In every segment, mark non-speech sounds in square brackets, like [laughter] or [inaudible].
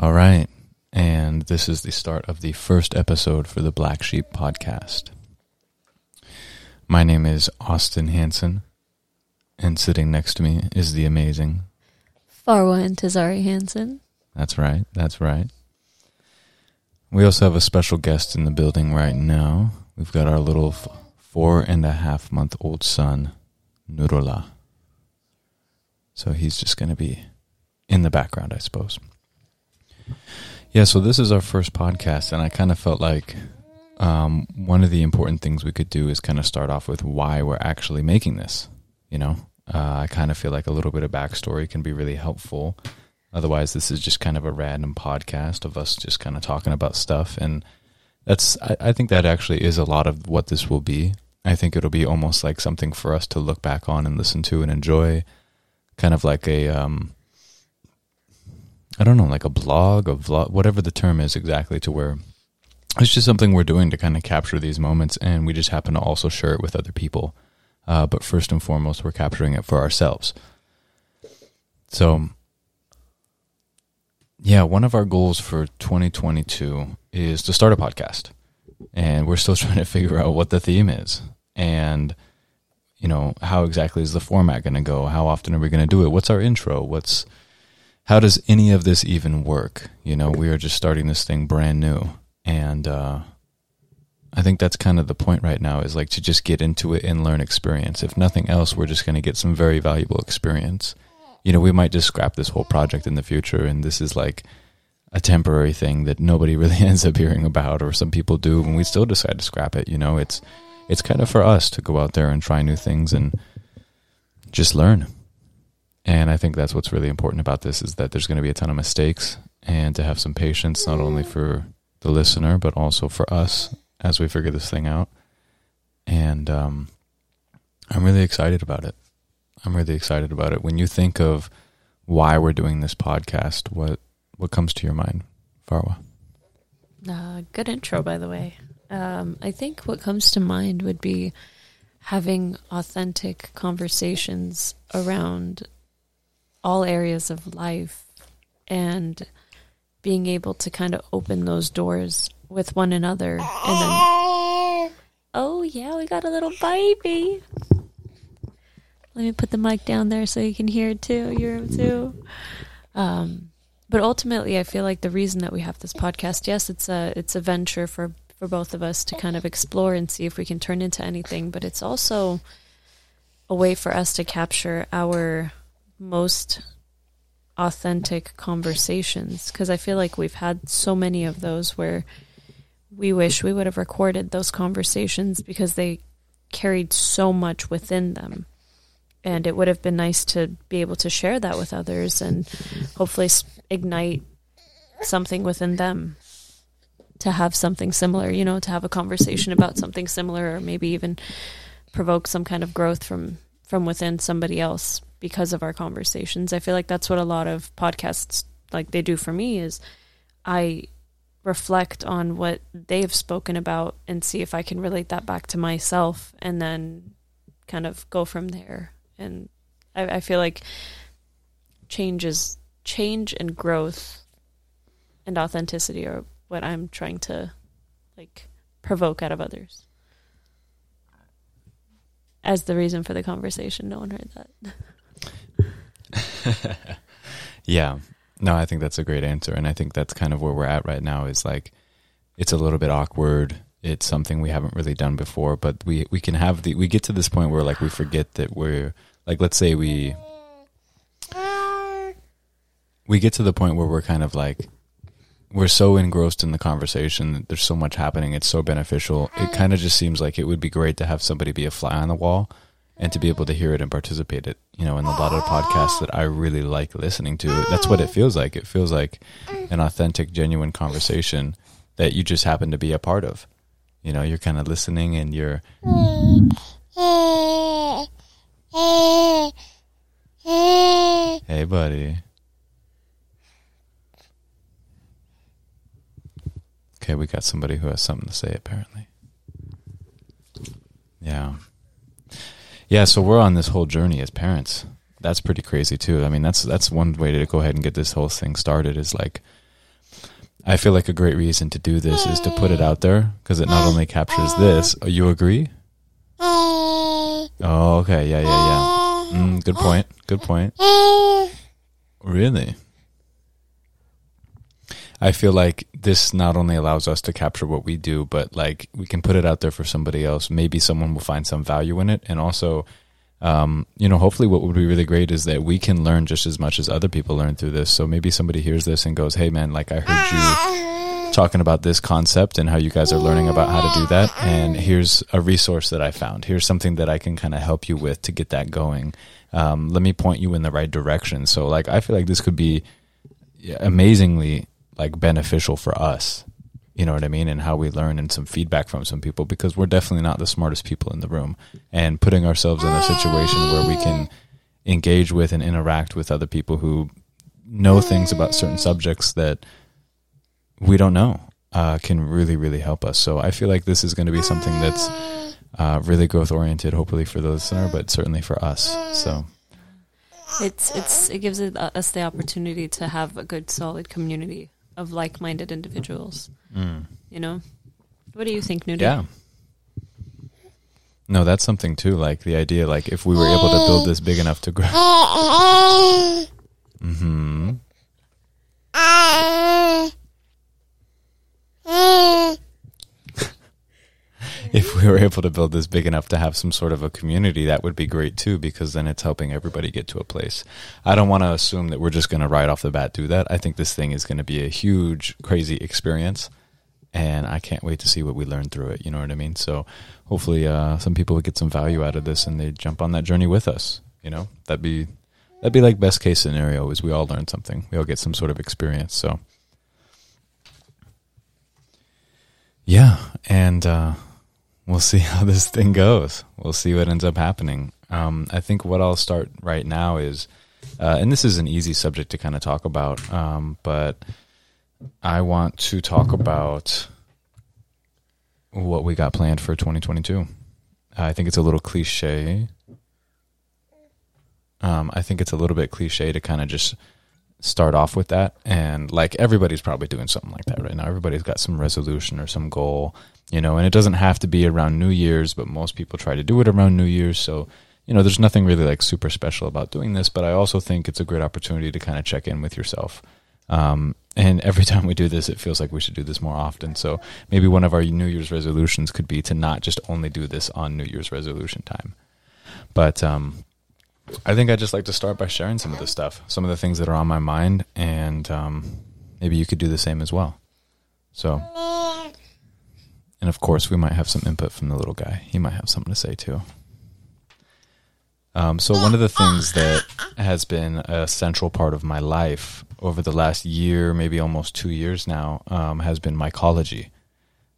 All right. And this is the start of the first episode for the Black Sheep podcast. My name is Austin Hanson, and sitting next to me is the amazing. Farwa and Tazari Hansen. That's right. That's right. We also have a special guest in the building right now. We've got our little f- four and a half month old son, Nurullah. So he's just going to be in the background, I suppose. Yeah, so this is our first podcast, and I kind of felt like um, one of the important things we could do is kind of start off with why we're actually making this. You know, uh, I kind of feel like a little bit of backstory can be really helpful. Otherwise, this is just kind of a random podcast of us just kind of talking about stuff, and that's I, I think that actually is a lot of what this will be. I think it'll be almost like something for us to look back on and listen to and enjoy, kind of like a um, I don't know, like a blog, a vlog, whatever the term is exactly, to where it's just something we're doing to kind of capture these moments, and we just happen to also share it with other people. Uh, but first and foremost, we're capturing it for ourselves. So, yeah, one of our goals for 2022 is to start a podcast, and we're still [laughs] trying to figure out what the theme is, and you know how exactly is the format going to go? How often are we going to do it? What's our intro? What's how does any of this even work? You know, we are just starting this thing brand new. And uh, I think that's kind of the point right now is like to just get into it and learn experience. If nothing else, we're just going to get some very valuable experience. You know, we might just scrap this whole project in the future, and this is like a temporary thing that nobody [laughs] really ends up hearing about, or some people do, and we still decide to scrap it. You know, it's it's kind of for us to go out there and try new things and just learn. And I think that's what's really important about this is that there's going to be a ton of mistakes and to have some patience, not only for the listener, but also for us as we figure this thing out. And um, I'm really excited about it. I'm really excited about it. When you think of why we're doing this podcast, what what comes to your mind, Farwa? Uh, good intro, by the way. Um, I think what comes to mind would be having authentic conversations around all areas of life and being able to kind of open those doors with one another and then oh yeah we got a little baby. Let me put the mic down there so you can hear it too you're too. Um, but ultimately i feel like the reason that we have this podcast yes it's a it's a venture for for both of us to kind of explore and see if we can turn into anything but it's also a way for us to capture our most authentic conversations because I feel like we've had so many of those where we wish we would have recorded those conversations because they carried so much within them. And it would have been nice to be able to share that with others and hopefully ignite something within them to have something similar, you know, to have a conversation about something similar or maybe even provoke some kind of growth from from within somebody else because of our conversations. I feel like that's what a lot of podcasts like they do for me is I reflect on what they've spoken about and see if I can relate that back to myself and then kind of go from there. And I, I feel like change is change and growth and authenticity are what I'm trying to like provoke out of others as the reason for the conversation. No one heard that. [laughs] yeah. No, I think that's a great answer. And I think that's kind of where we're at right now is like it's a little bit awkward. It's something we haven't really done before, but we, we can have the we get to this point where like we forget that we're like let's say we we get to the point where we're kind of like we're so engrossed in the conversation. There's so much happening. It's so beneficial. It kind of just seems like it would be great to have somebody be a fly on the wall and to be able to hear it and participate it. You know, in a lot of podcasts that I really like listening to, that's what it feels like. It feels like mm. an authentic, genuine conversation that you just happen to be a part of. You know, you're kind of listening and you're. Hmm. Hey, buddy. Okay, we got somebody who has something to say apparently. Yeah. Yeah, so we're on this whole journey as parents. That's pretty crazy too. I mean, that's that's one way to go ahead and get this whole thing started is like I feel like a great reason to do this is to put it out there because it not only captures this. Oh, you agree? Oh, okay. Yeah, yeah, yeah. Mm, good point. Good point. Really? I feel like this not only allows us to capture what we do, but like we can put it out there for somebody else. Maybe someone will find some value in it. And also, um, you know, hopefully what would be really great is that we can learn just as much as other people learn through this. So maybe somebody hears this and goes, Hey man, like I heard you talking about this concept and how you guys are learning about how to do that. And here's a resource that I found. Here's something that I can kind of help you with to get that going. Um, let me point you in the right direction. So like, I feel like this could be amazingly like beneficial for us. You know what I mean? And how we learn and some feedback from some people because we're definitely not the smartest people in the room. And putting ourselves in a situation where we can engage with and interact with other people who know things about certain subjects that we don't know uh, can really, really help us. So I feel like this is going to be something that's uh, really growth oriented, hopefully for the listener, but certainly for us. So It's it's it gives us the opportunity to have a good solid community of like-minded individuals. You know, what do you think, Nudie? Yeah. No, that's something too. Like the idea, like if we were able to build this big enough to grow. [laughs] hmm If we were [laughs] able to build this big enough to have some sort of a community, that would be great too, because then it's helping everybody get to a place. I don't want to assume that we're just going to right off the bat do that. I think this thing is going to be a huge, crazy experience and I can't wait to see what we learn through it. You know what I mean? So hopefully, uh, some people would get some value out of this and they jump on that journey with us. You know, that'd be that'd be like best case scenario is we all learn something, we all get some sort of experience. So yeah, and uh, we'll see how this thing goes. We'll see what ends up happening. Um, I think what I'll start right now is, uh, and this is an easy subject to kind of talk about, um, but I want to talk about what we got planned for 2022. I think it's a little cliche. Um, I think it's a little bit cliche to kind of just start off with that. And like everybody's probably doing something like that right now. Everybody's got some resolution or some goal, you know, and it doesn't have to be around New Year's, but most people try to do it around New Year's. So, you know, there's nothing really like super special about doing this, but I also think it's a great opportunity to kind of check in with yourself. Um, and [laughs] every time we do this, it feels like we should do this more often. So maybe one of our New Year's resolutions could be to not just only do this on New Year's resolution time. But um, I think I'd just like to start by sharing some of the stuff, some of the things that are on my mind, and um, maybe you could do the same as well. So, and of course, we might have some input from the little guy. He might have something to say too. Um, so, one of the things that has been a central part of my life over the last year, maybe almost two years now, um, has been mycology.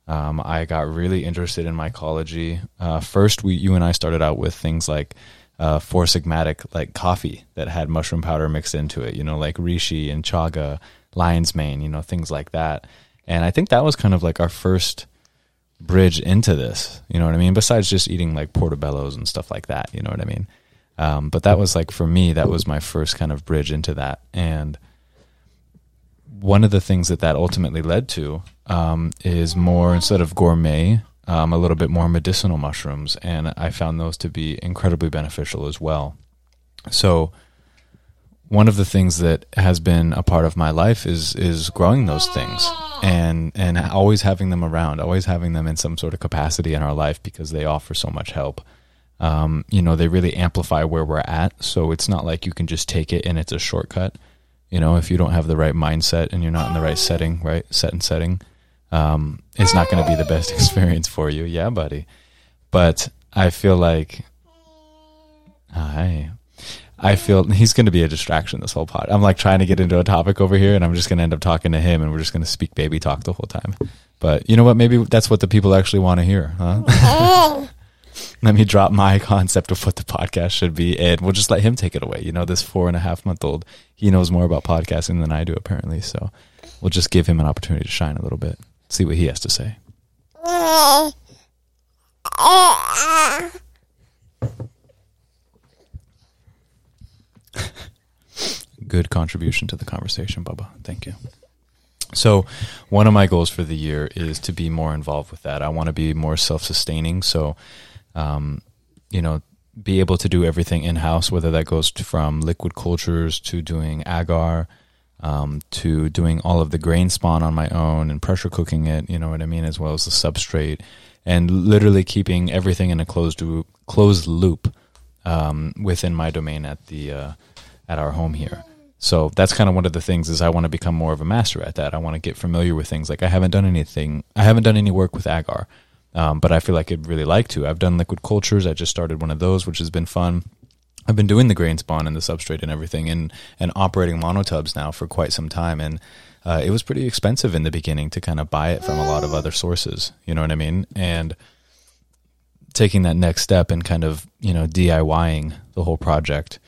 Um, I got really interested in mycology. Uh, first, we, you and I started out with things like uh, Four Sigmatic, like coffee that had mushroom powder mixed into it, you know, like reishi and chaga, lion's mane, you know, things like that. And I think that was kind of like our first bridge into this, you know what I mean? Besides just eating like portobellos and stuff like that, you know what I mean? Um, but that was like for me, that was my first kind of bridge into that. And one of the things that that ultimately led to um, is more instead of gourmet, um, a little bit more medicinal mushrooms, and I found those to be incredibly beneficial as well. So, one of the things that has been a part of my life is is growing those things and and always having them around, always having them in some sort of capacity in our life because they offer so much help. Um, you know, they really amplify where we're at, so it's not like you can just take it and it's a shortcut. You know if you don't have the right mindset and you're not in the right setting right? Set and setting um, it's not going to be the best [laughs] experience for you. Yeah buddy. But i feel like hi i feel he's going to be a distraction this whole pod. I'm like trying to get into a topic over here and i'm just going to end up talking to him and we're just going to speak baby talk the whole time. But you know what? Maybe that's what the people actually want to hear huh? Oh. [laughs] Let me drop my concept of what the podcast should be and we'll just let him take it away. You know this four and a half month old he knows more about podcasting than i do apparently so we'll just give him an opportunity to shine a little bit see what he has to say oh. Oh. Good contribution to the conversation bubba thank you So, one of my goals for the year is to be more involved with that. I want to be more self sustaining. So, um, you know, be able to do everything in house, whether that goes from liquid cultures to doing agar, um, to doing all of the grain spawn on my own and pressure cooking it, you know what I mean, as well as the substrate, and literally keeping everything in a closed loop, closed loop um, within my domain at the uh, at our home here. So that's kind of one of the things is I want to become more of a master at that. I want to get familiar with things. Like I haven't done anything, I haven't done any work with agar, um, but I feel like I'd really like to. I've done liquid cultures. I just started one of those, which has been fun. I've been doing the grain spawn and the substrate and everything, and and operating monotubs now for quite some time, and uh, it was pretty expensive in the beginning to kind of buy it from a lot of other sources. You know what I mean? And taking that next step and kind of you know DIYing the whole project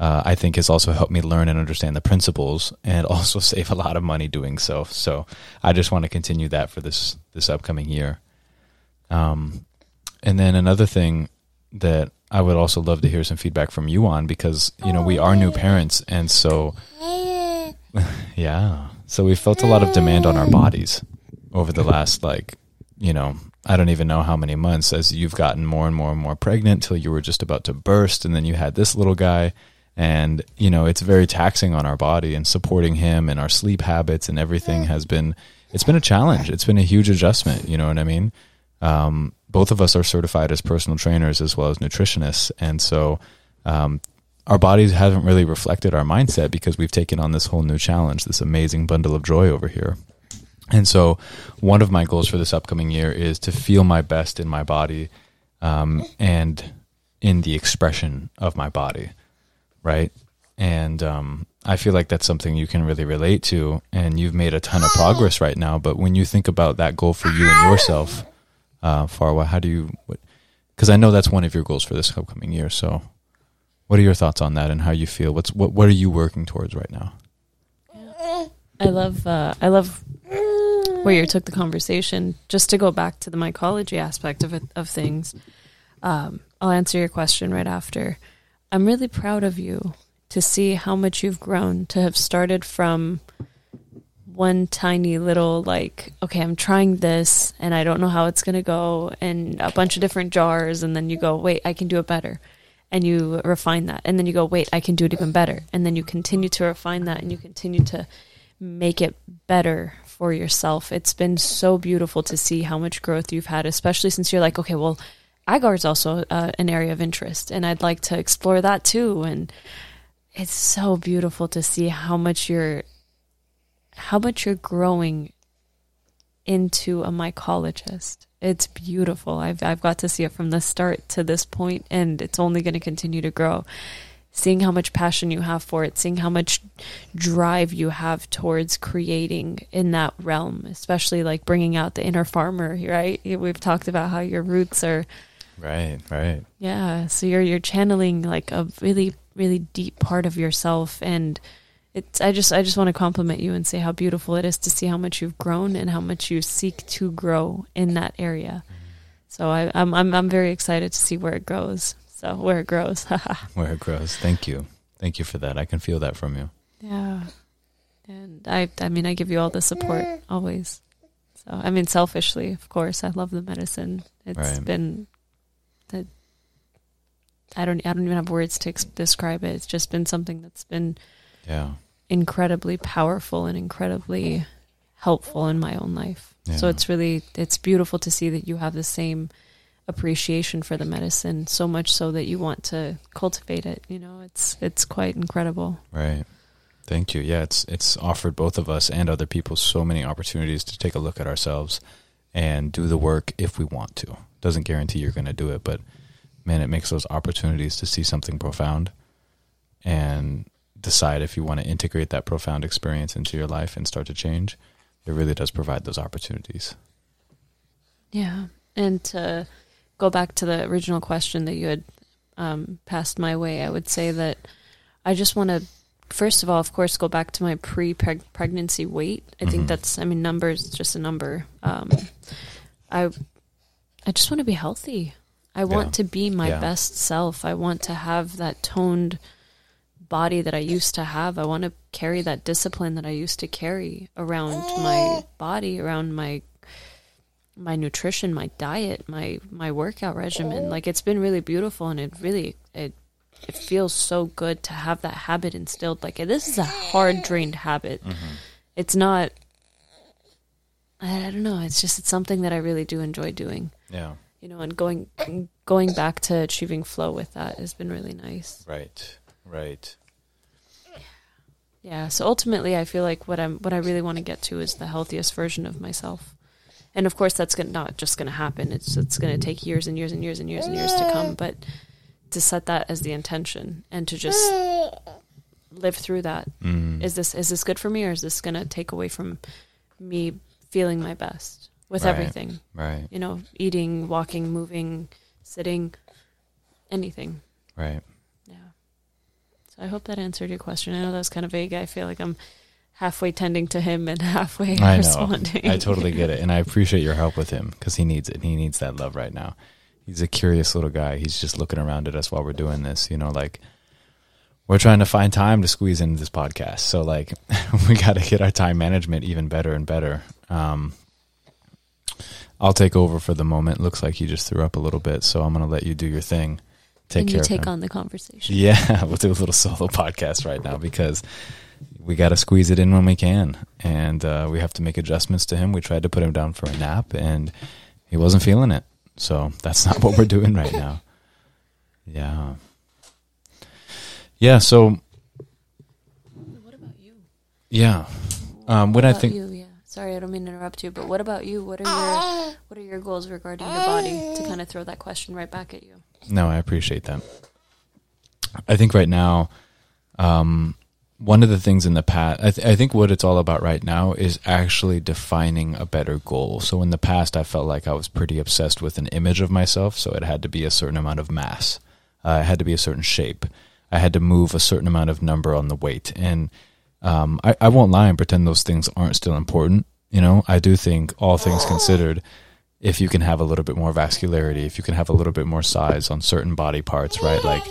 uh, I think has also helped me learn and understand the principles and [laughs] also save a lot of money doing so. So I just want to continue that for this this upcoming year. Um, and then another thing that I would also love to hear some feedback from you on because you know we are new parents and so [laughs] yeah so we felt a lot of demand on our bodies over the last like you know I don't even know how many months as you've gotten more and more and more pregnant till you were just about to burst and then you had this little guy and you know it's very taxing on our body and supporting him and our sleep habits and everything has been it's been a challenge. It's been a huge adjustment you know what i mean? Um, both of us are certified as personal trainers as well as nutritionists. And so um, our bodies haven't really reflected our mindset because we've taken on this whole new challenge this amazing bundle of joy over here. And so one of my goals for this upcoming year is to feel my best in my body um, and in the expression of my body right? And um, I feel like that's something you can really relate to, and you've made a ton of progress right now. But when you think about that goal for you and yourself, uh, Farwa, how do you? Because I know that's one of your goals for this upcoming year. So, what are your thoughts on that, and how you feel? What's what? What are you working towards right now? I love uh, I love where you took the conversation. Just to go back to the mycology aspect of it, of things, um, I'll answer your question right after. I'm really proud of you to see how much you've grown to have started from one tiny little like okay i'm trying this and i don't know how it's going to go and a bunch of different jars and then you go wait i can do it better. And you refine that and then you go wait i can do it even better. And then you continue to refine that and you continue to make it better for yourself. It's been so beautiful to see how much growth you've had especially since you're like okay well agar is also uh, an area of interest, and I'd like to explore that too. And it's so beautiful to see how much you're how much you're growing into a mycologist. It's beautiful. I've I've got to see it from the start to this point, and it's only going to continue to grow. Seeing how much passion you have for it, seeing how much drive you have towards creating in that realm, especially like bringing out the inner farmer, right? We've talked about how your roots are Right, right. Yeah. So you're you're channeling like a really really deep part of yourself and it's I just I just want to compliment you and say how beautiful it is to see how much you've grown and how much you seek to grow in that area. So I, I'm I'm I'm very excited to see where it goes. So where it grows. [laughs] where it grows. Thank you. Thank you for that. I can feel that from you. Yeah. And I I mean I give you all the support always. So I mean selfishly, of course, I love the medicine. It's right. been that I don't I don't even have words to ex- describe it. It's just been something that's been yeah incredibly powerful and incredibly helpful in my own life. Yeah. So it's really it's beautiful to see that you have the same appreciation for the medicine so much so that you want to cultivate it, you know. It's it's quite incredible. Right. Thank you. Yeah, it's it's offered both of us and other people so many opportunities to take a look at ourselves and do the work if we want to doesn't guarantee you're going to do it, but man, it makes those opportunities to see something profound and decide if you want to integrate that profound experience into your life and start to change. It really does provide those opportunities. Yeah. And to go back to the original question that you had um, passed my way, I would say that I just want to, first of all, of course, go back to my pre pregnancy weight. I mm-hmm. think that's, I mean, numbers just a number. Um, I I just want to be healthy. I want yeah. to be my yeah. best self. I want to have that toned body that I used to have. I want to carry that discipline that I used to carry around my body, around my my nutrition, my diet, my my workout regimen. Like it's been really beautiful and it really it it feels so good to have that habit instilled. Like this is a hard drained habit. Mm-hmm. It's not I, I don't know, it's just it's something that I really do enjoy doing. Yeah. You know, and going going back to achieving flow with that has been really nice. Right. Right. Yeah. So ultimately, I feel like what I'm what I really want to get to is the healthiest version of myself. And of course, that's gonna, not just going to happen. It's it's going to take years and years and years and years and years to come. But to set that as the intention and to just live through that. Mm. Is this is this good for me, or is this going to take away from me feeling my best with Right. everything? Right. You know, eating, walking, moving, sitting, anything. Right. Yeah. So I hope that answered your question. I know that was kind of vague. I feel like I'm halfway tending to him and [laughs] halfway I know. responding. I totally get [laughs] it, and I appreciate your help with him because he needs it. He needs that love right now. He's a curious little guy. He's just looking around at us while we're doing this. You know, like we're trying to find time to squeeze into this podcast. So like [laughs] we got to get our time management even better and better. Um, I'll take over for the moment. Looks like you just threw up a little bit, so I'm gonna let you do your thing. Take and care you take on the conversation. Yeah, [laughs] we'll do a little solo podcast right now because we got to squeeze it in when we can, and uh, we have to make adjustments to him. We tried to put him down for a nap, and he wasn't feeling it. So that's [laughs] not what we're doing right now. Yeah, yeah. So What about you? yeah, um, What when I think you? Sorry, I don't mean to interrupt you, but what about you? What are your what are your goals regarding your body? To kind of throw that question right back at you. No, I appreciate that. I think right now, um, one of the things in the past, I, th- I think what it's all about right now is actually defining a better goal. So in the past, I felt like I was pretty obsessed with an image of myself. So it had to be a certain amount of mass. Uh, it had to be a certain shape. I had to move a certain amount of number on the weight. And um, I, I won't lie and pretend those things aren't still important. You know, I do think all things considered, if you can have a little bit more vascularity, if you can have a little bit more size on certain body parts, right? Like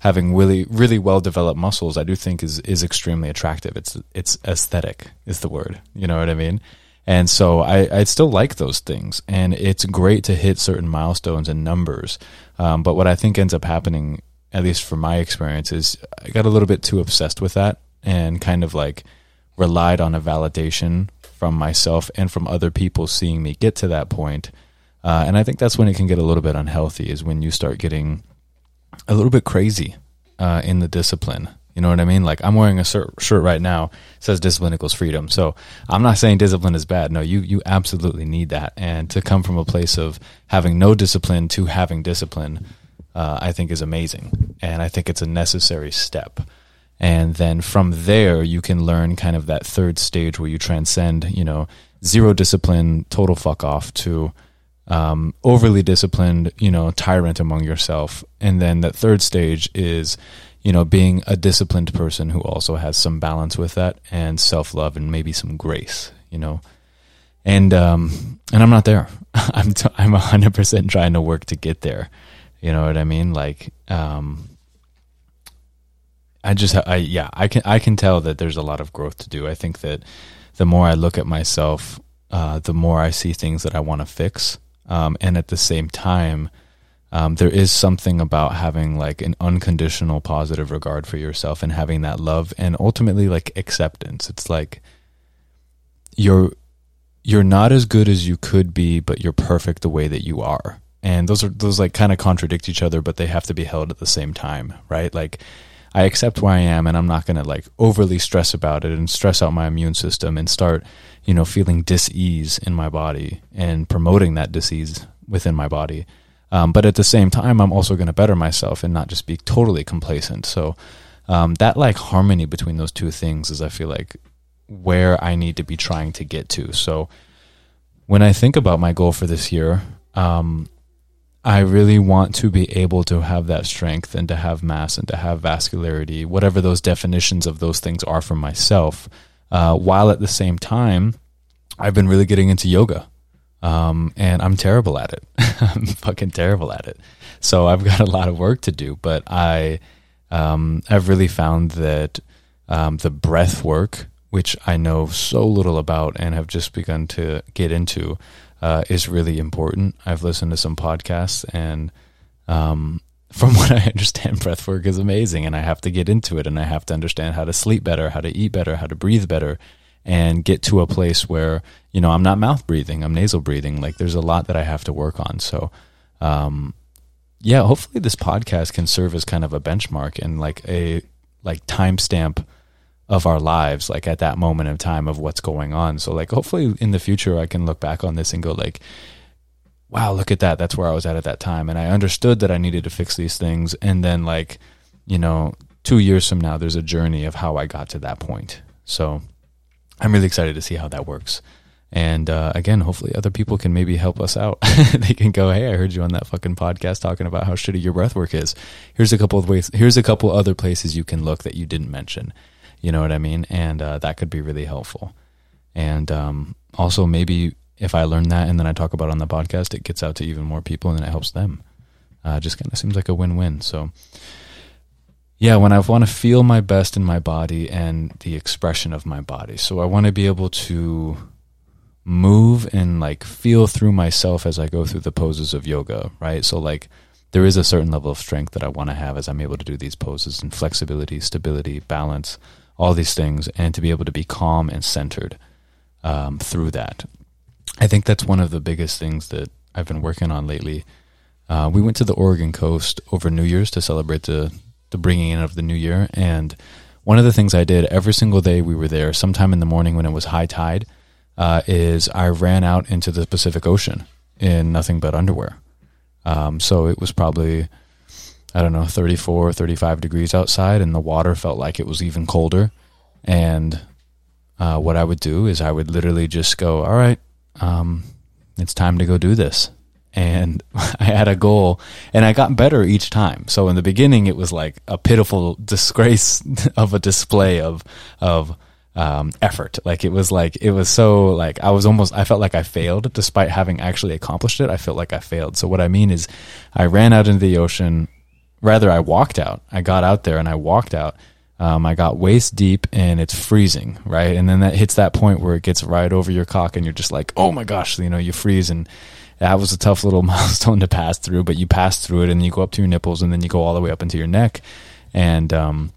having really really well developed muscles, I do think is is extremely attractive. It's it's aesthetic is the word. You know what I mean? And so I I still like those things, and it's great to hit certain milestones and numbers. Um, but what I think ends up happening, at least from my experience, is I got a little bit too obsessed with that and kind of like relied on a validation from myself and from other people seeing me get to that point. Uh, and I think that's when it can get a little bit unhealthy, is when you start getting a little bit crazy uh, in the discipline. You know what I mean? Like I'm wearing a shirt, right now says discipline equals freedom. So I'm not saying discipline is bad. No, you you absolutely need that. And to come from a place of having no discipline to having discipline, uh, I think is amazing. And I think it's a necessary step. And then from there, you can learn kind of that third stage where you transcend, you know, zero discipline, total fuck off to um, overly disciplined, you know, tyrant among yourself. And then that third stage is, you know, being a disciplined person who also has some balance with that and self love and maybe some grace, you know. And um, and I'm not there. [laughs] I'm t- I'm 100% trying to work to get there. You know what I mean? Like um, I just I yeah, I can I can tell that there's a lot of growth to do. I think that the more I look at myself, uh, the more I see things that I want to fix. Um, and at the same time, um, there is something about having like an unconditional positive regard for yourself and having that love and ultimately like acceptance. It's like you're you're not as good as you could be, but you're perfect the way that you are. And those are those like kind of contradict each other, but they have to be held at the same time, right? Like I accept where I am and I'm not going to like overly stress about it and stress out my immune system and start, you know, feeling dis-ease in my body and promoting that dis-ease within my body. Um, but at the same time, I'm also going to better myself and not just be totally complacent. So um, that like harmony between those two things is, I feel like, where I need to be trying to get to. So when I think about my goal for this year, um, I really want to be able to have that strength and to have mass and to have vascularity, whatever those definitions of those things are for myself, uh, while at the same time, I've been really getting into yoga. Um, and I'm terrible at it. [laughs] I'm fucking terrible at it. So I've got a lot of work to do, but I, Um, I've really found that um, the breath work, which I know so little about and have just begun to get into, uh, is really important. I've listened to some podcasts, and um, [laughs] from what I understand, breath work is amazing, and I have to get into it, and I have to understand how to sleep better, how to eat better, how to breathe better, and get to a place where you know I'm not mouth breathing, I'm nasal breathing. Like there's a lot that I have to work on. So, um, yeah, hopefully this podcast can serve as kind of a benchmark and like a like timestamp of our lives like at that moment in time of what's going on so like hopefully in the future i can look back on this and go like wow look at that that's where i was at at that time and i understood that i needed to fix these things and then like you know 2 years from now there's a journey of how i got to that point so i'm really excited to see how that works and uh, again, hopefully, other people can maybe help us out. [laughs] they can go, "Hey, I heard you on that fucking podcast talking about how shitty your breath work is. Here's a couple of ways. Here's a couple other places you can look that you didn't mention. You know what I mean? And uh, that could be really helpful. And um, also, maybe if I learn that and then I talk about it on the podcast, it gets out to even more people and it helps them. Uh, just kind of seems like a win-win. So, yeah, when I want to feel my best in my body and the expression of my body, so I want to be able to move and like feel through myself as I go through the poses of yoga, right? So like there is a certain level of strength that I want to have as I'm able to do these poses and flexibility, stability, balance, all these things, and to be able to be calm and centered um, through that. I think that's one of the biggest things that I've been working on lately. Uh, we went to the Oregon coast over New Year's to celebrate the the bringing in of the new year, and one of the things I did every single day we were there, sometime in the morning when it was high tide uh, is I ran out into the Pacific Ocean in nothing but underwear. Um, so it was probably, I don't know, 34, 35 degrees outside, and the water felt like it was even colder. And uh, what I would do is I would literally just go, all right, um, it's time to go do this. And [laughs] I had a goal, and I got better each time. So in the beginning, it was like a pitiful [laughs] disgrace [laughs] of a display of of um, effort. Like it was like it was so like I was almost I felt like I failed despite having actually accomplished it. I felt like I failed. So what I mean is, I ran out into the ocean. Rather, I walked out. I got out there and I walked out. Um, I got waist deep and it's freezing, right? And then that hits that point where it gets right over your cock and you're just like, oh my gosh, you know, you freeze and that was a tough little [laughs] milestone to pass through, but you pass through it and you go up to your nipples and then you go all the way up into your neck. And, um,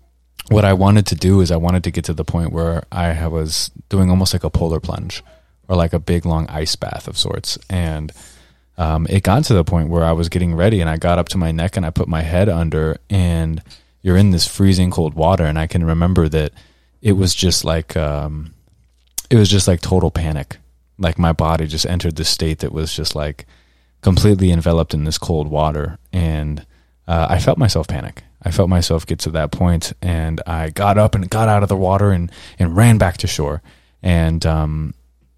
what I wanted to do is I wanted to get to the point where I was doing almost like a polar plunge or like a big long ice bath of sorts. And um, it got to the point where I was getting ready and I got up to my neck and I put my head under and you're in this freezing cold water. And I can remember that it was just like, um, it was just like total panic. Like my body just entered this state that was just like completely enveloped in this cold water. And uh, I felt myself panic. I felt myself get to that point, and I got up and got out of the water and, and ran back to shore. And um,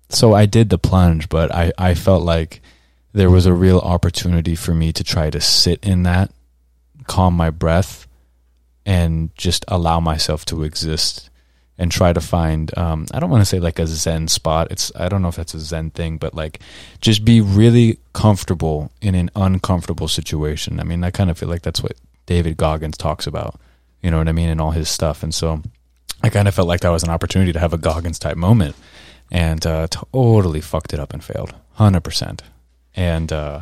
so I did the plunge, but I, I felt like there was a real opportunity for me to try to sit in that, calm my breath, and just allow myself to exist and try to find um, I don't want to say like a zen spot. It's I don't know if that's a zen thing, but like just be really comfortable in an uncomfortable situation. I mean, I kind of feel like that's what David Goggins talks about. You know what I mean? And all his stuff. And so I kind of felt like that was an opportunity to have a Goggins type moment and uh, totally fucked it up and failed 100%. And uh,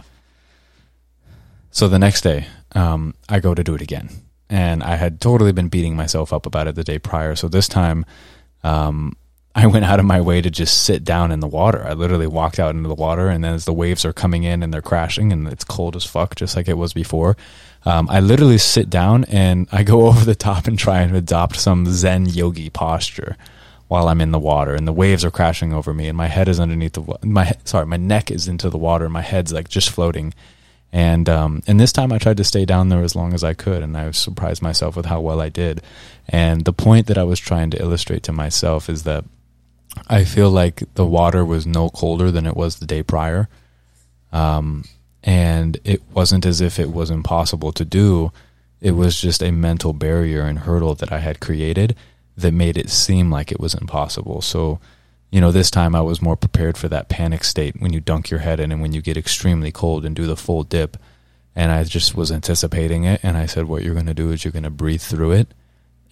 so the next day, um, I go to do it again. And I had totally been beating myself up about it the day prior. So this time, um, [laughs] I went out of my way to just sit down in the water. I literally walked out into the water, and then as the waves are coming in and they're crashing, and it's cold as fuck, just like it was before, um, I literally sit down and I go [laughs] over the top and try and adopt some Zen yogi posture while I'm in the water, and the waves are crashing over me, and my head is underneath the my sorry, my neck is into the water, and my head's like just floating. And um, and this time I tried to stay down there as long as I could, and I surprised myself with how well I did. And the point that I was trying to illustrate to myself is that I feel like the water was no colder than it was the day prior. Um, and it wasn't as if it was impossible to do. It was just a mental barrier and hurdle that I had created that made it seem like it was impossible. So, you know, this time I was more prepared for that panic state when you dunk your head in and when you get extremely cold and do the full dip. and I just was anticipating it. And I said, what you're going to do is you're going to breathe through it.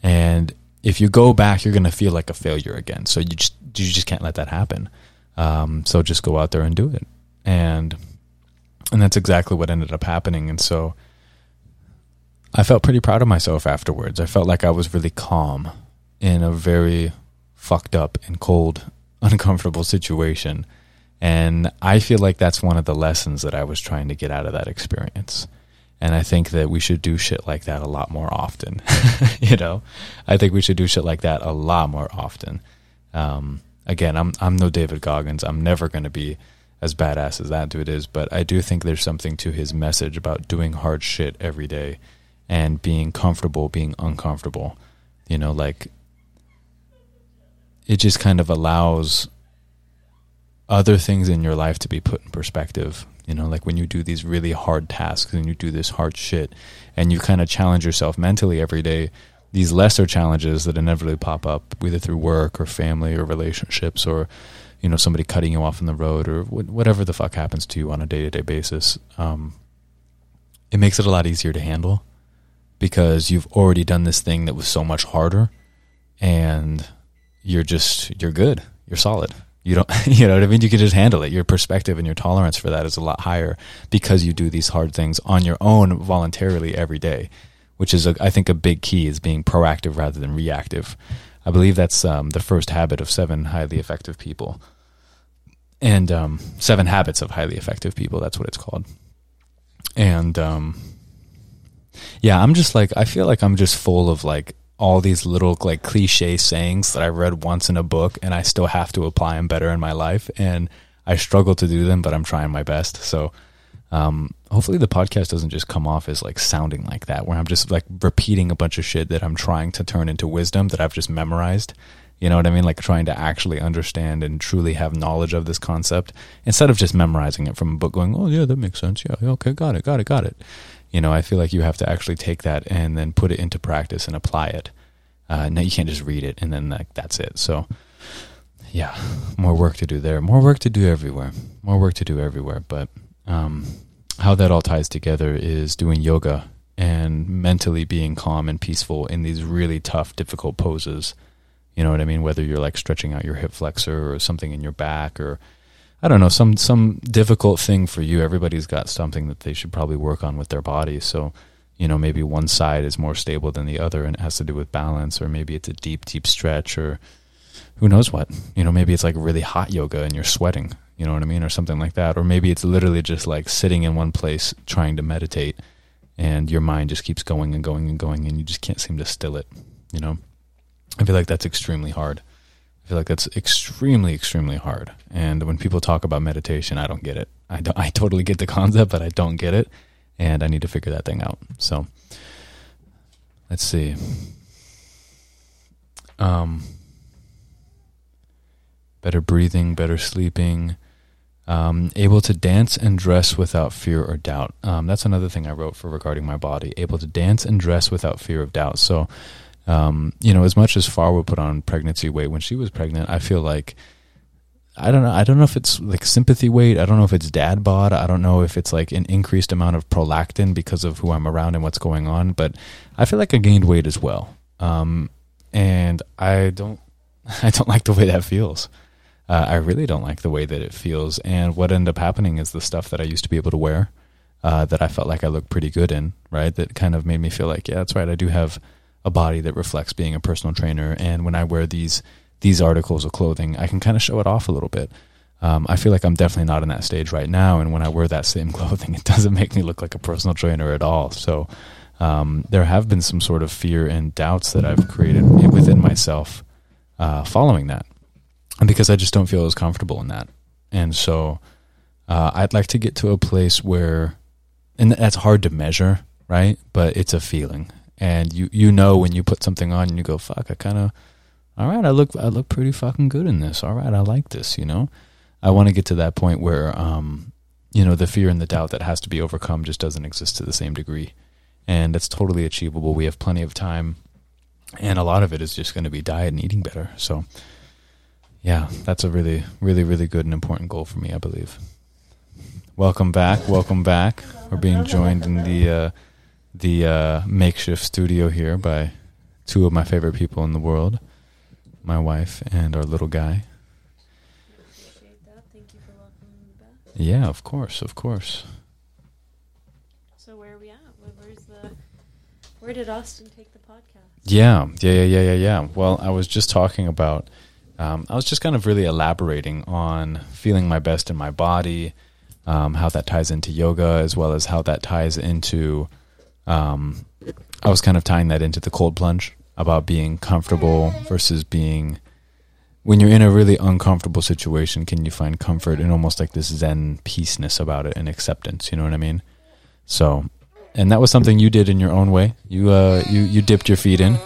And if you go back, you're going to feel like a failure again. So you just, you just can't let that happen. Um, so just go out there and do it. And, and that's exactly what ended up happening. And so I felt pretty proud of myself afterwards. I felt like I was really calm in a very fucked up and cold, [laughs] uncomfortable situation. And I feel like that's one of the lessons that I was trying to get out of that experience. And I think that we should do shit like that a lot more often. [laughs] you know, I think we should do shit like that a lot more often. Um, again, I'm I'm no David Goggins. I'm never going to be as badass as that dude is, but I do think there's something to his message about doing hard shit every day and being comfortable being uncomfortable. You know, like it just kind of allows other things in your life to be put in perspective. You know, like when you do these really hard tasks and you do this hard shit and you kind of challenge yourself mentally every day, these lesser challenges that inevitably pop up, either through work or family or relationships or, you know, somebody cutting you off on the road or whatever the fuck happens to you on a day to day basis, um, it makes it a lot easier to handle because you've already done this thing that was so much harder and you're just, you're good. You're solid. You don't [laughs] you know what i mean? You can just handle it. Your perspective and your tolerance for that is a lot higher because you do these hard things on your own voluntarily every day which is a, I think a big key is being proactive rather than reactive. I believe that's um, the first habit of seven highly effective people. And um, seven habits of highly effective people that's what it's called. And um, yeah i'm just like i feel like i'm just full of like all these little like cliche sayings that I read once in a book and I still have to apply them better in my life. And I struggle to do them, but I'm trying my best. So, um, hopefully the podcast doesn't just come off as like sounding like that, where I'm just like repeating a bunch of shit that I'm trying to turn into wisdom that I've just memorized. You know what I mean? Like trying to actually understand and truly have knowledge of this concept instead of just memorizing it from a book going, oh, yeah, that makes sense. Yeah, okay, got it, got it, got it you know, I feel like you have to actually take that and then put it into practice and apply it. Uh, now you can't just read it and then like that's it. So, yeah, more work to do there. More work to do everywhere. More work to do everywhere. But um, how that all ties together is doing yoga and mentally being calm and peaceful in these really tough, difficult poses. You know what I mean? Whether you're like stretching out your hip flexor or something in your back or I don't know, some some difficult thing for you. Everybody's got something that they should probably work on with their body. So, you know, maybe one side is more stable than the other and it has to do with balance, or maybe it's a deep, deep stretch, or who knows what. You know, maybe it's like really hot yoga and you're sweating, you know what I mean, or something like that. Or maybe it's literally just like sitting in one place trying to meditate and your mind just keeps going and going and going and you just can't seem to still it, you know? I feel like that's extremely hard. I feel like that's extremely, extremely hard. And when people talk about meditation, I don't get it. I, don't, [laughs] I totally get the concept, but I don't get it. And I need to figure that thing out. So let's see. Um, better breathing, better sleeping, um, able to dance and dress without fear or doubt. Um, that's another thing I wrote for regarding my body. Able to dance and dress without fear of doubt. So um, you know, as much as Farwa put on pregnancy weight when she was pregnant, I feel like I don't know. I don't know if it's like sympathy weight. I don't know if it's dad bod. I don't know if it's like an increased amount of prolactin because of who I'm around and what's going on. But I feel like I gained weight as well, um, and I don't. [laughs] I don't like the way that feels. Uh, I really don't like the way that it feels. And what ended up happening is the stuff that I used to be able to wear, uh, that I felt like I looked pretty good in, right? That kind of made me feel like, yeah, that's right. I do have a body that reflects being a personal trainer. And when I wear these these articles of clothing, I can kind of show it off a little bit. Um, I feel like I'm definitely not in that stage right now. And when I wear that same [laughs] clothing, it doesn't make me look like a personal trainer at all. So um, there have been some sort of fear and doubts that I've created within myself uh, following that, and because I just don't feel as comfortable in that. And so uh, I'd like to get to a place where, and that's hard to measure, right? But it's a feeling and you you know when you put something on and you go fuck I kind of all right I look I look pretty fucking good in this. All right I like this you know? I want to get to that point where um you know the fear and the doubt that has to be overcome just doesn't exist to the same degree. And that's totally achievable. We have plenty of time and a lot of it is just going to be diet and eating better. So yeah that's a really really really good and important goal for me I believe. Welcome back. Welcome back. We're being joined in the uh, the uh, makeshift studio here by two of my favorite people in the world, my wife and our little guy. Appreciate that. Thank you for welcoming me back. Yeah, of course, of course. So where are we at? Where, where's the? Where did Austin take the podcast? Yeah, yeah, yeah, yeah, yeah, yeah. Well, I was just talking about. Um, I was just kind of really elaborating on feeling my best in my body, um, how that ties into yoga, as well as how that ties into. Um, I was kind of tying that into the cold plunge about being comfortable versus being. When you're in a really uncomfortable situation, can you find comfort and almost like this Zen peaceness about it and acceptance? You know what I mean? So, and that was something you did in your own way. You uh, you you dipped your feet in.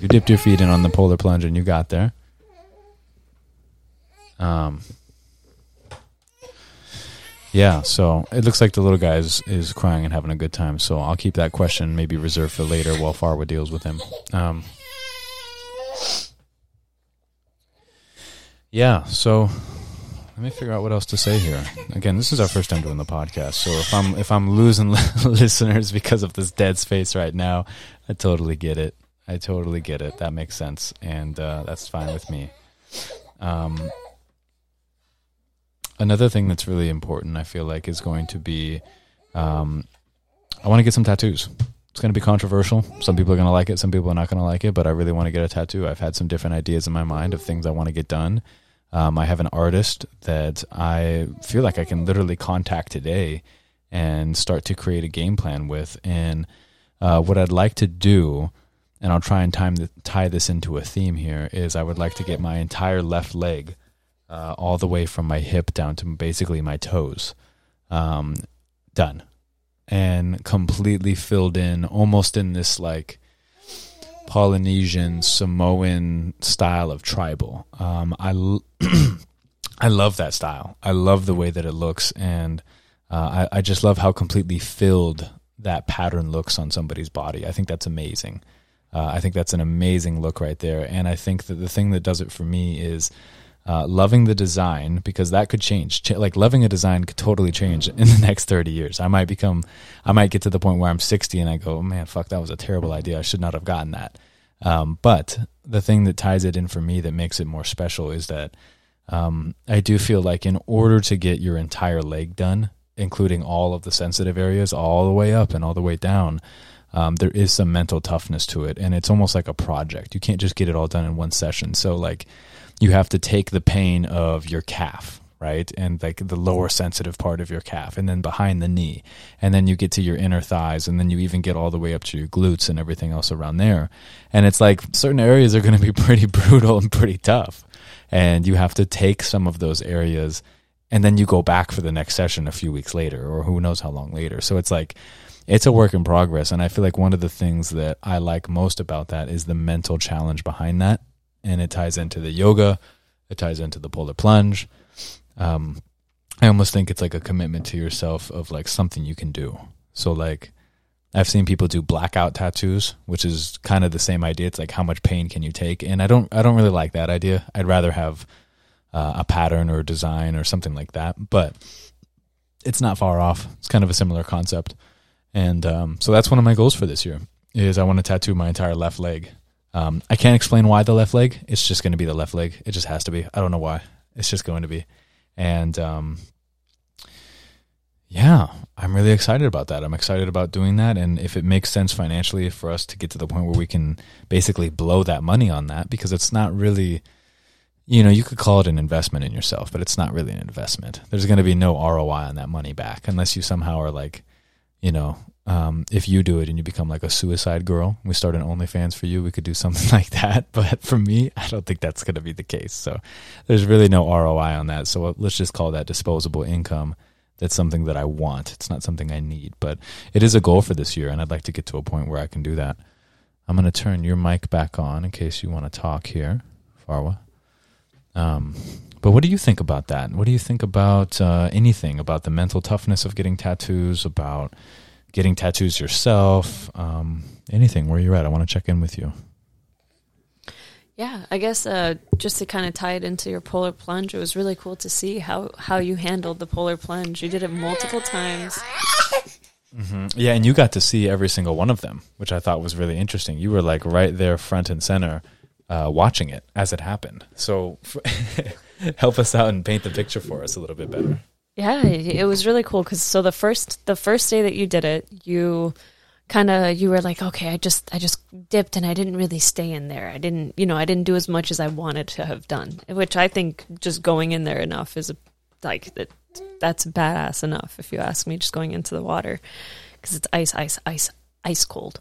You dipped your feet in on the polar plunge, and you got there. Um, yeah, so it looks like the little guy is, is crying and having a good time. So I'll keep that question maybe reserved for later while Farwa deals with him. Um, yeah, so let me figure out what else to say here. Again, this is our first time doing the podcast, so if I'm if I'm losing [laughs] listeners because of this dead space right now, I totally get it. I totally get it. That makes sense, and uh, that's fine with me. Um, another thing that's really important, I feel like, is going to be um, I want to get some tattoos. It's going to be controversial. Some people are going to like it, some people are not going to like it, but I really want to get a tattoo. I've had some different ideas in my mind of things I want to get done. Um, I have an artist that I feel like I can literally contact today and start to create a game plan with. And uh, what I'd like to do, and I'll try and time the, tie this into a theme here, is I would like to get my entire left leg uh, all the way from my hip down to basically my toes um, done and completely filled in almost in this like Polynesian Samoan style of tribal. Um, I l- [clears throat] I love that style. I love the way that it looks, and uh, I, I just love how completely filled that pattern looks on somebody's body. I think that's amazing. Uh, I think that's an amazing look right there, and I think that the thing that does it for me is uh, loving the design because that could change. Ch- like loving a design could totally change [laughs] in the next 30 years. I might become, I might get to the point where I'm 60 and I go, oh, man, fuck, that was a terrible idea. I should not have gotten that. Um, but the thing that ties it in for me that makes it more special is that um, I do feel like in order to get your entire leg done, including all of the sensitive areas, all the way up and all the way down, um, there is some mental toughness to it. And it's almost like a project. You can't just get it all done in one session. So, like, you have to take the pain of your calf right? And like the lower sensitive part of your calf and then behind the knee. And then you get to your inner thighs and then you even get all the way up to your glutes and everything else around there. And it's like certain areas are going to be [laughs] pretty brutal and pretty tough. And you have to take some of those areas and then you go back for the next session a few weeks later or who knows how long later. So it's like it's a work in progress. And i feel like one of the things that i like most about that is the mental challenge behind that and it ties into the yoga, it ties into the polar plunge. Um, I almost think it's like a commitment to yourself of like something you can do. So like I've seen people do blackout tattoos, which is kind of the same idea. It's like how much pain can you take? And I don't I don't really like that idea. I'd rather have uh, a pattern or a design or something like that. But it's not far off. It's kind of a similar concept. And um, so that's one of my goals for this year is I want to tattoo my entire left leg um, I can't explain why the left leg. It's just going to be the left leg. It just has to be. I don't know why. It's just going to be. And um, yeah, I'm really excited about that. I'm excited about doing that. And if it makes sense financially for us to get to the point where we can basically blow that money on that, because it's not really, you know, you could call it an investment in yourself, but it's not really an investment. There's going to be no ROI on that money back unless you somehow are like, you know, um, if you do it and you become like a suicide girl, we start an OnlyFans for you. We could do [laughs] something like that. But for me, I don't think that's going to be the case. So there's really no ROI on that. So let's just call that disposable income. That's something that I want. It's not something I need, but it is a goal for this year, and I'd like to get to a point where I can do that. I'm going to turn your mic back on in case you want to talk here, Farwa. Um, but what do you think about that? What do you think about uh, anything about the mental toughness of getting tattoos? About getting tattoos yourself, um, anything where you're at. I want to check in with you. Yeah, I guess uh, just to kind of tie it into your polar plunge, it was really cool to see how how you handled the polar plunge. You did it multiple times. Yeah, and you got to see every single one of them, which I thought was really interesting. You were like right there, front and center, uh, watching it as it happened. So, [laughs] help us out and paint the picture for us a little bit better. Yeah, it was really cool because so the first the first day that you did it, you kind of you were like, okay, I just I just dipped and I didn't really stay in there. I didn't, you know, I didn't do as much as I wanted to have done, which I think just going in there enough is a, like that that's badass enough if you ask me. Just going into the water because it's ice, ice, ice, ice cold,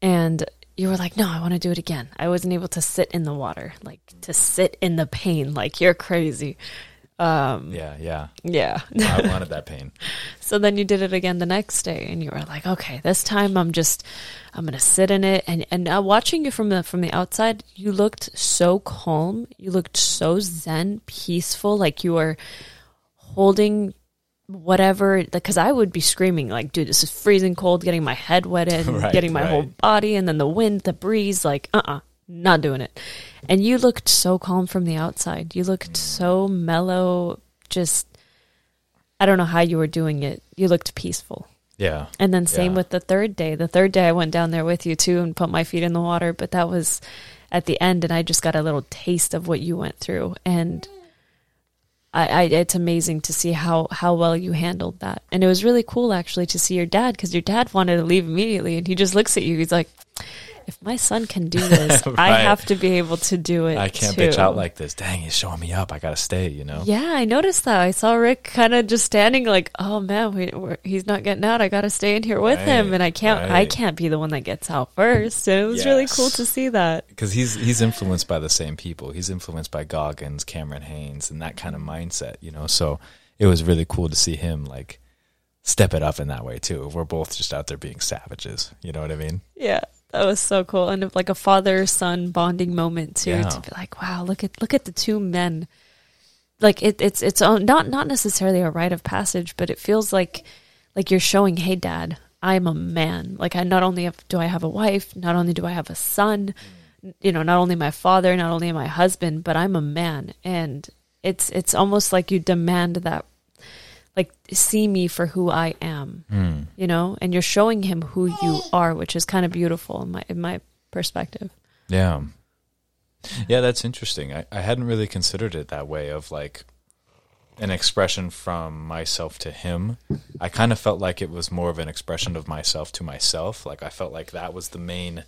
and you were like, no, I want to do it again. I wasn't able to sit in the water, like to sit in the pain, like you're crazy. Um, Yeah, yeah. yeah. I [laughs] wanted that pain. So then you did it again the next day, and you were like, "Okay, this time I'm just, I'm gonna sit in it." And and now watching you from the from the outside, you looked so calm. You looked so zen, peaceful, like you were holding whatever. Because I would be screaming like, "Dude, this is freezing cold," getting my head wetted, and [laughs] Right, getting my whole body, and then the wind, the breeze, like, uh, uh not doing it. And you looked so calm from the outside. You looked so mellow, just. I don't know how you were doing it. You looked peaceful. Yeah. And then same Yeah. with the third day. The third day I went down there with you too and put my feet in the water, but that was at the end and I just got a little taste of what you went through and I, I it's amazing to see how how well you handled that. And it was really cool actually to see your dad because your dad wanted to leave immediately and he just looks at you. He's like, if my son can do this, [laughs] I have to be able to do it. I can't too. bitch out like this. Dang, he's showing me up. I got to stay, you know? Yeah, I noticed that. I saw Rick kind of just standing, like, "Oh man, we, we're, he's not getting out. I got to stay in here with him, and I can't. I can't be the one that gets out first. And it was really cool to see that. because he's he's influenced by the same people. He's influenced by Goggins, Cameron Hanes, and that kind of mindset, you know. So it was really cool to see him like step it up in that way too. We're both just out there being savages. You know what I mean? Yeah, that was so cool, and like a father son bonding moment too. Yeah. To be like, wow, look at look at the two men. Like it, it's it's own, not not necessarily a rite of passage, but it feels like like you're showing, hey, dad, I'm a man. Like I not only have, do I have a wife, not only do I have a son, you know, not only my father, not only my husband, but I'm a man, and it's it's almost like you demand that, like see me for who I am Hmm. you know, and you're showing him who you are, which is kind of beautiful in my in my perspective. Yeah. Yeah, that's interesting. I, I hadn't really considered it that way of like an expression from myself to him. I kind of felt like it was more of an expression of myself to myself. Like I felt like that was the main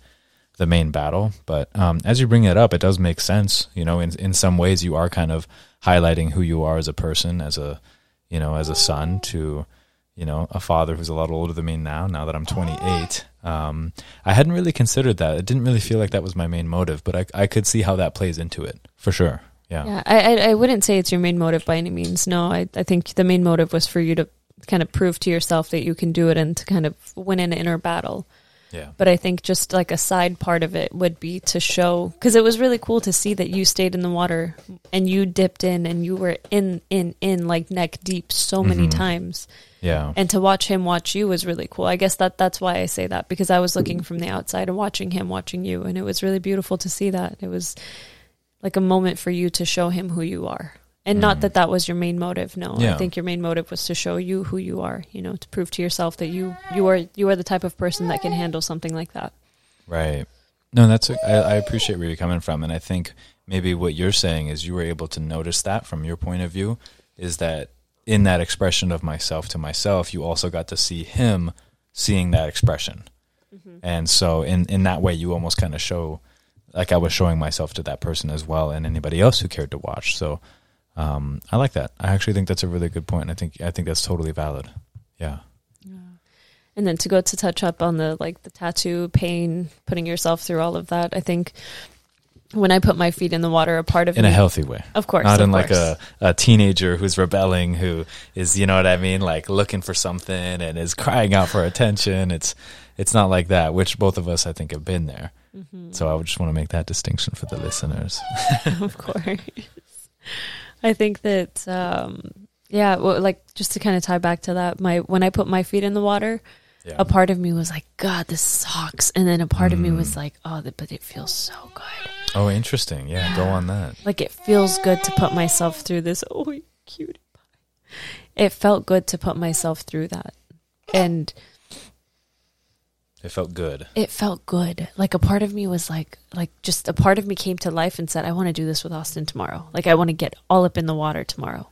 the main battle. But um, as you bring it up, it does make sense. You know, in in some ways, you are kind of highlighting who you are as a person, as a you know, as a son to you know a father who's a lot older than me now. Now that I'm 28, um, I hadn't really considered that. It didn't really feel like that was my main motive, but I I could see how that plays into it for sure. Yeah. Yeah, I, I I wouldn't say it's your main motive by any means. No, I I think the main motive was for you to kind of prove to yourself that you can do it and to kind of win an inner battle. Yeah. But I think just like a side part of it would be to show because it was really cool to see that you stayed in the water and you dipped in and you were in in in like neck deep so many Mhm. times. Yeah. and to watch him watch you was really cool. I guess that that's why I say that because I was looking from the outside and watching him watching you, and it was really beautiful to see that. It was like a moment for you to show him who you are, and not Mm. that that was your main motive. No, Yeah. I think your main motive was to show you who you are. You know, to prove to yourself that you you are you are the type of person that can handle something like that. Right. No, that's a, I, I appreciate where you're coming from, and I think maybe what you're saying is you were able to notice that from your point of view is that in that expression of myself to myself, you also got to see him seeing that expression, and so in in that way, you almost kind of show like I was showing myself to that person as well, and anybody else who cared to watch. So um, I like that. I actually think that's a really good point. and I think I think that's totally valid. Yeah. And then to go to touch up on the like the tattoo pain, putting yourself through all of that. I think when I put my feet in the water, a part of it In me, a healthy way. of course, not of in like a, a teenager who's rebelling who is you know what i mean like looking for something and is crying out for attention it's it's not like that which both of us i think have been there Mm-hmm. so i would just want to make that distinction for the listeners [laughs] of course. I think that um yeah, well, like just to kind of tie back to that, my when I put my feet in the water, yeah a part of me was like, God, this sucks, and then a part of me Mm. was like, Oh, but it feels so good. Oh, interesting. Yeah, go on that. Like it feels good to put myself through this. Oh, [laughs] cutie pie. It felt good to put myself through that. And It felt good. it felt good. Like a part of me was like like just a part of me came to life and said, I want to do this with Austin tomorrow. Like I want to get all up in the water tomorrow.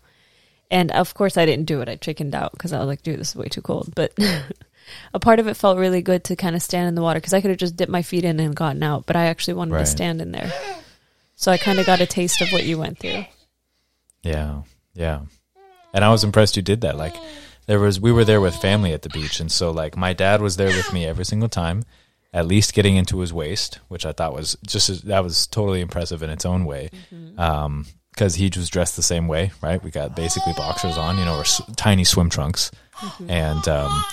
And of course I didn't do it. I chickened out because I was like, dude, this is way too cold. But [laughs] a part of it felt really good to kind of stand in the water because I could have just dipped my feet in and gotten out, but I actually wanted Right. to stand in there. So I kind of got a taste of what you went through. Yeah, yeah. And I was impressed you did that. Like, there was we were there with family at the beach, and so like my dad was there with me every single time, at least getting into his waist, which I thought was just that was totally impressive in its own way. Um, because he was dressed the same way, right? We got basically boxers on, you know, or s- tiny swim trunks, and um,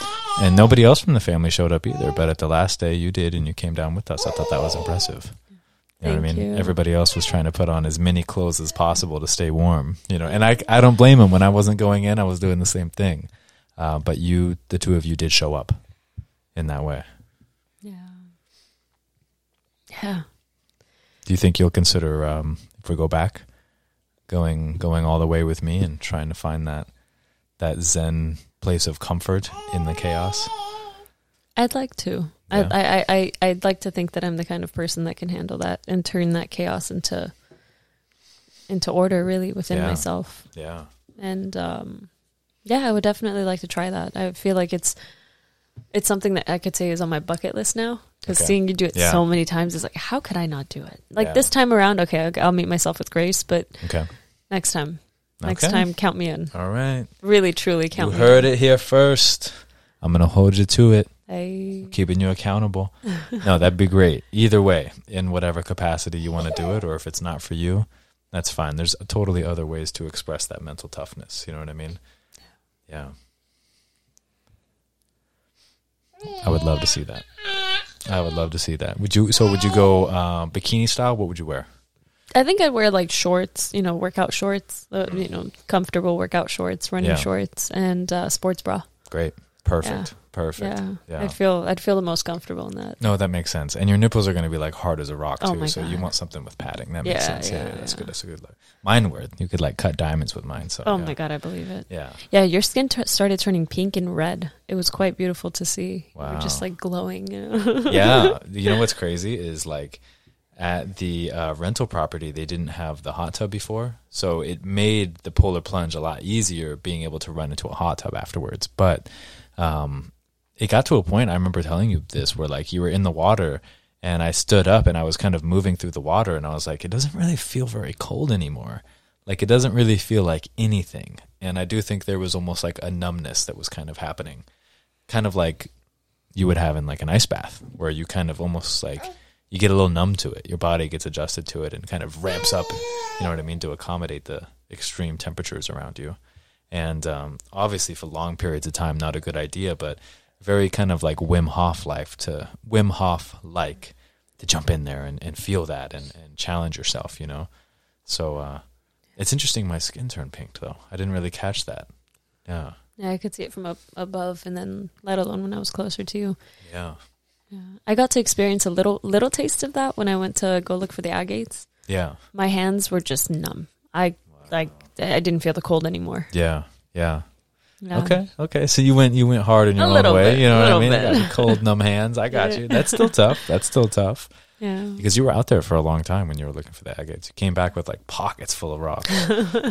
and nobody else from the family showed up either. But at the last day, you did, and you came down with us. I thought that was impressive. You know what I mean? you. Everybody else was trying to put on as many clothes as possible to stay warm, you know. And I, I don't blame them. When I wasn't going in, I was doing the same thing. Uh, but you, the two of you, did show up in that way. Yeah. Yeah. Do you think you'll consider, um, if we go back, going going all the way with me and trying to find that that zen place of comfort in the chaos? I'd like to. Yeah. I, I, I, I'd like to think that I'm the kind of person that can handle that and turn that chaos into into order really within Yeah. myself. Yeah, And um, yeah, I would definitely like to try that. I feel like it's it's something that I could say is on my bucket list now because Okay. seeing you do it Yeah. so many times is like, how could I not do it? Like Yeah. this time around, okay, I'll, I'll meet myself with grace, but okay, next time, next Okay. time, count me in. all right. Really, truly count you heard it here first. I'm gonna hold you to it. I keeping you accountable. [laughs] no, that'd be great. Either way, in whatever capacity you want to do it, or if it's not for you, that's fine. There's totally other ways to express that mental toughness. You know what I mean? Yeah. I would love to see that. I would love to see that. Would you? So would you go uh, bikini style? What would you wear? I think I'd wear like shorts, you know, workout shorts, uh, you know, comfortable workout shorts, running Yeah. shorts, and uh, sports bra. Great. Perfect. Perfect. Yeah. Yeah. I'd feel I'd feel the most comfortable in that. No, that makes sense. And your nipples are going to be like hard as a rock too. Oh so you want something with padding. That makes Yeah, sense. Yeah, yeah, that's good. That's a good look. Mine were. You could like cut diamonds with mine. So Oh my god, I believe it. Yeah. Yeah, your skin t- started turning pink and red. It was quite beautiful to see. You were just like glowing. [laughs] yeah. [laughs] You know what's crazy is like at the uh, rental property, they didn't have the hot tub before. So it made the polar plunge a lot easier being able to run into a hot tub afterwards. But um, it got to a point, I remember telling you this, where like you were in the water and I stood up and I was kind of moving through the water and I was like, it doesn't really feel very cold anymore. Like it doesn't really feel like anything. And I do think there was almost like a numbness that was kind of happening. Kind of like you would have in like an ice bath where you kind of almost like you get a little numb to it. Your body gets adjusted to it and kind of ramps up, you know what I mean, to accommodate the extreme temperatures around you. And um, obviously, for long periods of time, not a good idea, but very kind of like Wim Hof life to Wim Hof like to jump in there and, and feel that and, and challenge yourself, you know? So uh, it's interesting my skin turned pink though. I didn't really catch that. Yeah. yeah, I could see it from up above, and then let alone when I was closer to you. Yeah. Yeah. I got to experience a little little taste of that when I went to go look for the agates. Yeah. My hands were just numb. I like I didn't feel the cold anymore. Yeah. Yeah. Yeah. Okay, okay. So you went you went hard in your A own way. bit, you know what I mean? bit. I got cold, numb hands. I got Yeah. you. That's still tough. That's still tough Yeah. because you were out there for a long time when you were looking for the agates. You came back with like pockets full of rocks.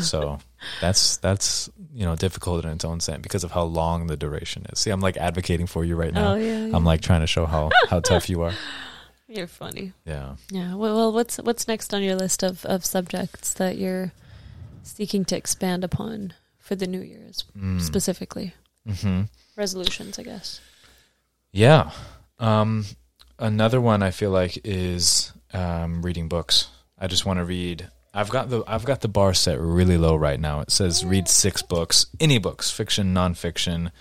[laughs] so that's that's you know difficult in its own sense because of how long the duration is. See, I'm like advocating for you right now. Oh yeah. yeah. I'm like trying to show how how tough you are. [laughs] You're funny. Yeah. Yeah. Well, well, what's what's next on your list of, of subjects that you're seeking to expand upon for the New Year's Mm. specifically? Mm-hmm. Resolutions, I guess. Yeah. Um, another one I feel like is um, reading books. I just want to read. I've got the I've got the bar set really low right now. It says read six books, any books, fiction, nonfiction.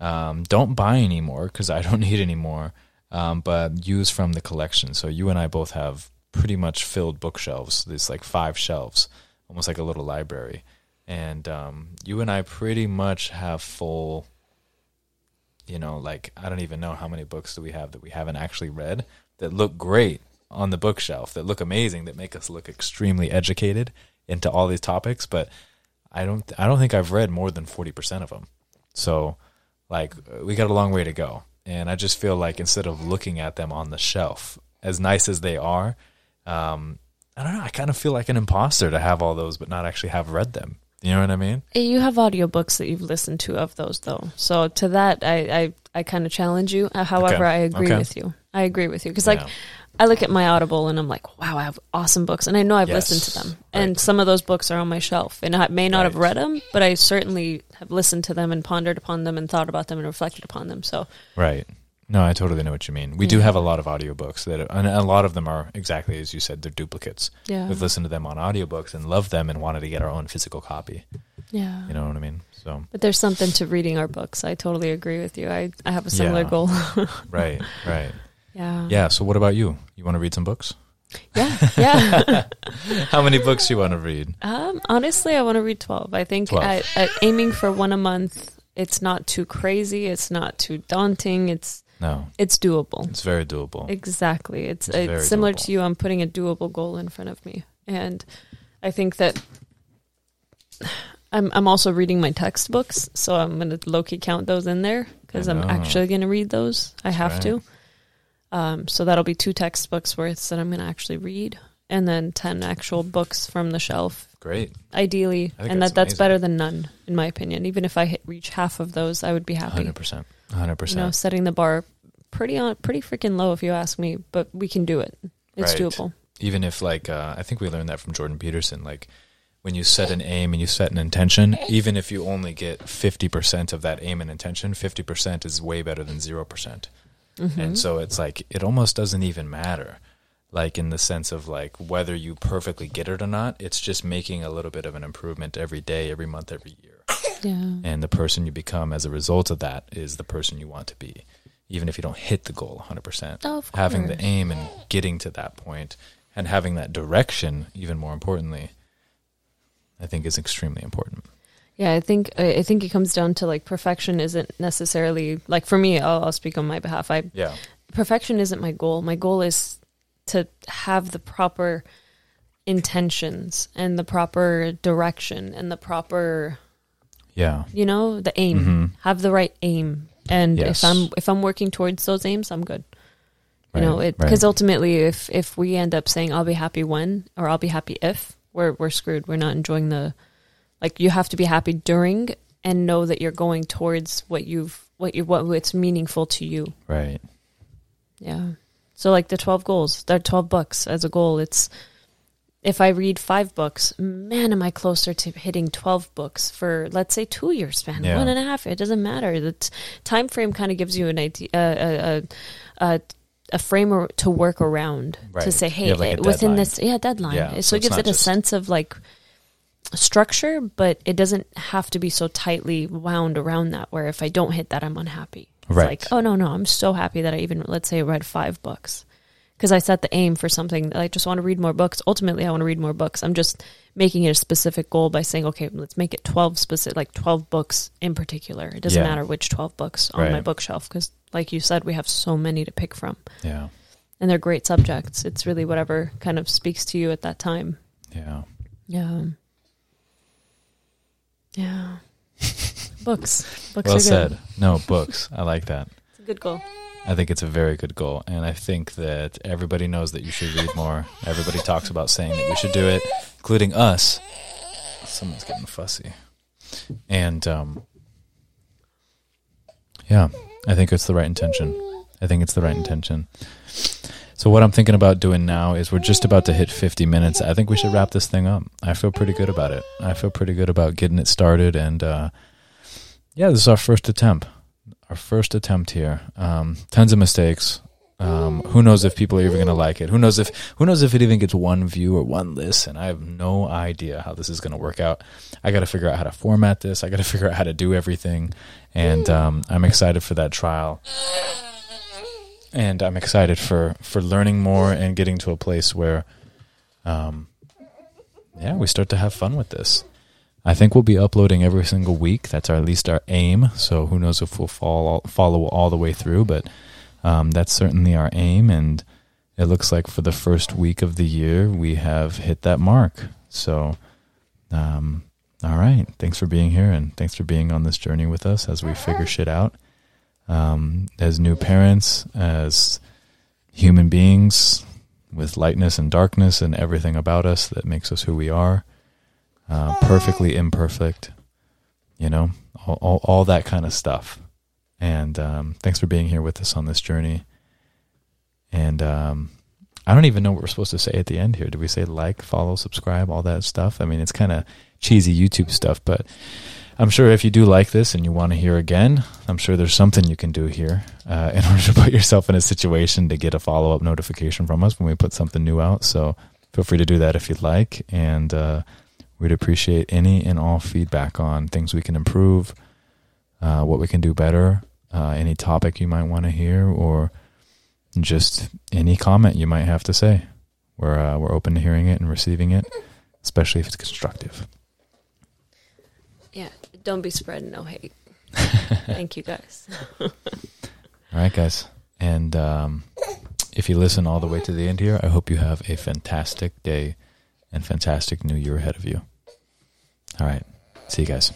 Um, don't buy any more because I don't [laughs] need any more. Um, but use from the collection. So you and I both have pretty much filled bookshelves. There's like five shelves, almost like a little library. And um, you and I pretty much have full you know, like I don't even know how many books do we have that we haven't actually read that look great, on the bookshelf that look amazing, that make us look extremely educated into all these topics, but I don't I don't think I've read more than 40% of them. So like we got a long way to go. And I just feel like instead of looking at them on the shelf, as nice as they are, um, I don't know, I kind of feel like an imposter to have all those but not actually have read them. You know what I mean? You have audiobooks that you've listened to of those though. So to that I I, I kind of challenge you. Uh, However, Okay. I agree Okay. with you. I agree with you because like I look at my Audible and I'm like, wow, I have awesome books, and I know I've Yes, listened to them, right. and some of those books are on my shelf, and I may not have read them, but I certainly have listened to them and pondered upon them and thought about them and reflected upon them. So Right. No, I totally know what you mean. We do have a lot of audiobooks that and a lot of them are exactly as you said, they're duplicates. yeah, We've listened to them on audiobooks and loved them and wanted to get our own physical copy. yeah. You know what I mean? So But there's something to reading our books. I totally agree with you. I, I have a similar Yeah. goal. [laughs] right, right. yeah. Yeah, so what about you? You want to read some books? Yeah. [laughs] Yeah. [laughs] How many books do you want to read? um, honestly, I want to read 12. I think 12. I, I, aiming for one a month, it's not too crazy. It's not too daunting. It's, No. it's doable. It's very doable. Exactly. It's, It's it's, similar doable. to you. I'm putting a doable goal in front of me. And I think that I'm, I'm also reading my textbooks. So I'm going to low key count those in there because I'm actually going to read those. I have right. to. Um, so that'll be two textbooks worth that I'm going to actually read. And then 10 actual books from the shelf, Great. ideally. And that's that, that's amazing. better than none, in my opinion. Even if I hit, reach half of those, I would be happy. 100%. 100. You know, setting the bar pretty on pretty freaking low if you ask me, but we can do it. It's Right. doable. even if like uh, I think we learned that from Jordan Peterson like when you set an aim and you set an intention even if you only get 50% of that aim and intention 50% is way better than 0% Mm-hmm. and so it's like it almost doesn't even matter like in the sense of like whether you perfectly get it or not it's just making a little bit of an improvement every day every month every year Yeah. and the person you become as a result of that is the person you want to be even if you don't hit the goal 100% Oh, having the aim and getting to that point and having that direction even more importantly i think is extremely important Yeah, I think I I think it comes down to like perfection isn't necessarily like for me. I'll, I'll speak on my behalf. I yeah perfection isn't my goal. My goal is to have the proper intentions and the proper direction and the proper yeah you know the aim. Mhm. Have the right aim. And Yes. if I'm if I'm working towards those aims, I'm good. You know, it because right. ultimately, if if we end up saying I'll be happy when or I'll be happy if, we're we're screwed. We're not enjoying the like. You have to be happy during and know that you're going towards what you've what you what what's meaningful to you. right Yeah. So like the twelve goals, they're twelve books as a goal. It's if I read five books, man, am I closer to hitting twelve books for let's say two years span, Yeah. one and a half. It doesn't matter. The time frame kind of gives you an idea, a a, a, a frame or- to work around to say, hey, like, within deadline. this, yeah, deadline. Yeah, so, so it gives it a sense of like structure, but it doesn't have to be so tightly wound around that. Where if I don't hit that, I'm unhappy. It's Right. like, oh no, no, I'm so happy that I even let's say read five books because I set the aim for something. that I just want to read more books. Ultimately, I want to read more books. I'm just making it a specific goal by saying, okay, let's make it twelve specific, like twelve books in particular. It doesn't Yeah. matter which twelve books on my bookshelf because, like you said, we have so many to pick from, yeah and they're great subjects. It's really whatever kind of speaks to you at that time. yeah Yeah. Yeah. Books. Books well are said good. no books i like that It's a good goal. I think it's a very good goal, and I think that everybody knows that you should read more. Everybody talks about saying that we should do it, including us. Someone's getting fussy, and um, yeah, I think it's the right intention. I think it's the right intention. So what I'm thinking about doing now is we're just about to hit 50 minutes. I think we should wrap this thing up. I feel pretty good about it. I feel pretty good about getting it started, and uh, yeah, this is our first attempt our first attempt here. Um, tons of mistakes. Um, who knows if people are even going to like it? Who knows if who knows if it even gets one view or one listen? I have no idea how this is going to work out. I got to figure out how to format this. I got to [laughs] figure out how to do everything, and um, I'm excited for that trial. And I'm excited for for learning more and getting to a place where, um, yeah, we start to have fun with this. I think we'll be uploading every single week. That's our, at least our aim. So who knows if we'll follow follow all the way through, but um, that's certainly our aim. And it looks like for the first week of the year, we have hit that mark. So, um, all right. Thanks for being here and thanks for being on this journey with us as we figure shit out. Um, as new parents, as human beings with lightness and darkness and everything about us that makes us who we are, uh, perfectly imperfect, you know, all, all, all, that kind of stuff. And um, thanks for being here with us on this journey. And um, I don't even know what we're supposed to say at the end here. Do we say like, follow, subscribe, all that stuff? I mean, it's kind of cheesy YouTube stuff, but I'm sure if you do like this and you want to hear again, I'm sure there's something you can do here uh, in [laughs] order to put yourself in a situation to get a follow up notification from us when we put something new out. So feel free to do that if you'd like. And uh, we'd appreciate any and all feedback on things we can improve, uh, what we can do better, uh, any topic you might want to hear, or just any comment you might have to say. We're uh, we're open to hearing it and receiving it, especially if it's constructive. Yeah, don't be spreading no hate. [laughs] Thank you, guys. all right, guys, and um, if you listen all the way to the end here, I hope you have a fantastic day and fantastic new year ahead of you. All right, see you guys.